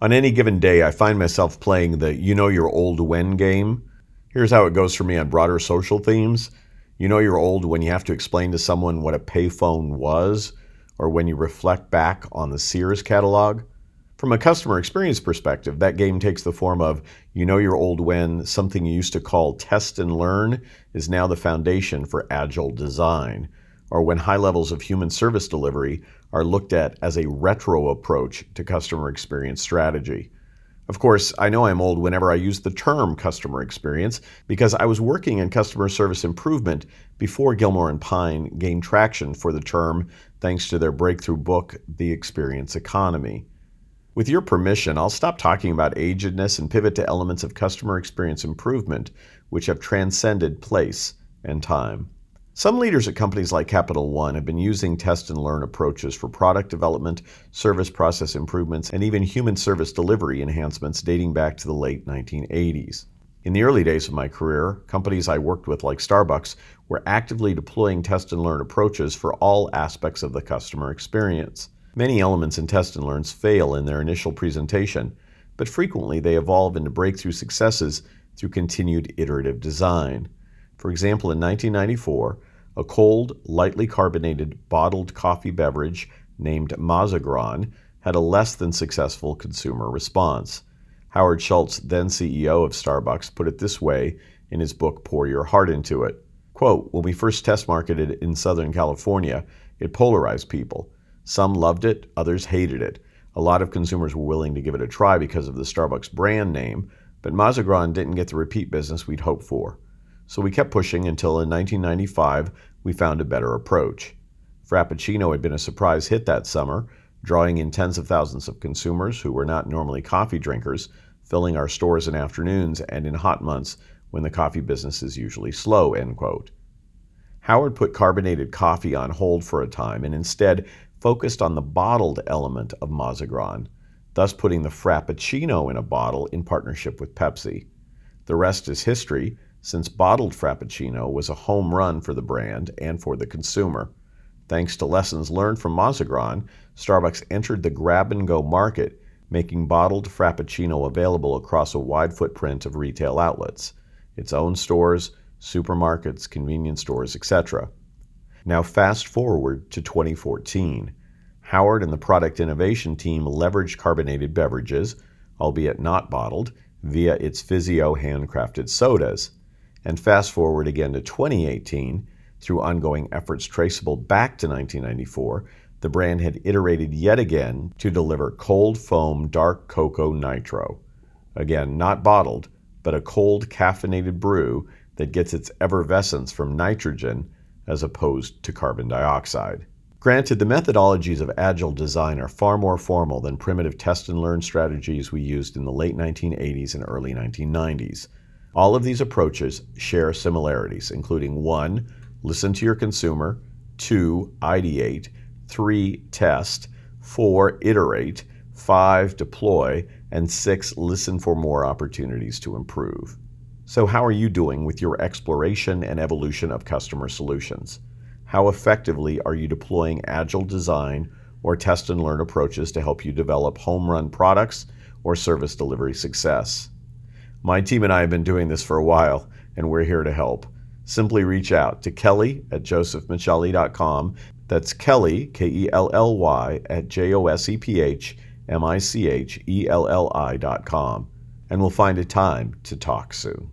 On any given day, I find myself playing the you know you're old when game. Here's how it goes for me on broader social themes. You know you're old when you have to explain to someone what a payphone was, or when you reflect back on the Sears catalog. From a customer experience perspective, that game takes the form of you know you're old when something you used to call test and learn is now the foundation for agile design, or when high levels of human service delivery are looked at as a retro approach to customer experience strategy. Of course, I know I'm old whenever I use the term customer experience because I was working in customer service improvement before Gilmore and Pine gained traction for the term thanks to their breakthrough book, The Experience Economy. With your permission, I'll stop talking about agedness and pivot to elements of customer experience improvement which have transcended place and time. Some leaders at companies like Capital One have been using test and learn approaches for product development, service process improvements, and even human service delivery enhancements dating back to the late 1980s. In the early days of my career, companies I worked with, like Starbucks, were actively deploying test and learn approaches for all aspects of the customer experience. Many elements in test and learns fail in their initial presentation, but frequently they evolve into breakthrough successes through continued iterative design. For example, in 1994, a cold, lightly carbonated bottled coffee beverage named Mazagran had a less than successful consumer response. Howard Schultz, then CEO of Starbucks, put it this way in his book Pour Your Heart Into It. Quote, when we first test marketed in Southern California, it polarized people. Some loved it, others hated it. A lot of consumers were willing to give it a try because of the Starbucks brand name, but Mazagran didn't get the repeat business we'd hoped for. So we kept pushing until in 1995 we found a better approach. Frappuccino had been a surprise hit that summer, drawing in tens of thousands of consumers who were not normally coffee drinkers, filling our stores in afternoons and in hot months when the coffee business is usually slow, end quote. Howard put carbonated coffee on hold for a time and instead focused on the bottled element of Mazagran, thus putting the Frappuccino in a bottle in partnership with Pepsi. The rest is history since bottled Frappuccino was a home run for the brand and for the consumer. Thanks to lessons learned from Mazagran, Starbucks entered the grab and go market, making bottled Frappuccino available across a wide footprint of retail outlets its own stores, supermarkets, convenience stores, etc. Now, fast forward to 2014. Howard and the product innovation team leveraged carbonated beverages, albeit not bottled, via its Fizzio handcrafted sodas. And fast forward again to 2018, through ongoing efforts traceable back to 1994, the brand had iterated yet again to deliver cold foam dark cocoa nitro. Again, not bottled, but a cold caffeinated brew that gets its effervescence from nitrogen as opposed to carbon dioxide. Granted, the methodologies of agile design are far more formal than primitive test and learn strategies we used in the late 1980s and early 1990s. All of these approaches share similarities, including 1. Listen to your consumer, 2. Ideate, 3. Test, 4. Iterate, 5. Deploy, and 6. Listen for more opportunities to improve. So, how are you doing with your exploration and evolution of customer solutions? How effectively are you deploying agile design or test and learn approaches to help you develop home run products or service delivery success? My team and I have been doing this for a while, and we're here to help. Simply reach out to Kelly at josephmichelli.com. That's Kelly, K E L L Y, at J O S E P H M I C H E L L I.com. And we'll find a time to talk soon.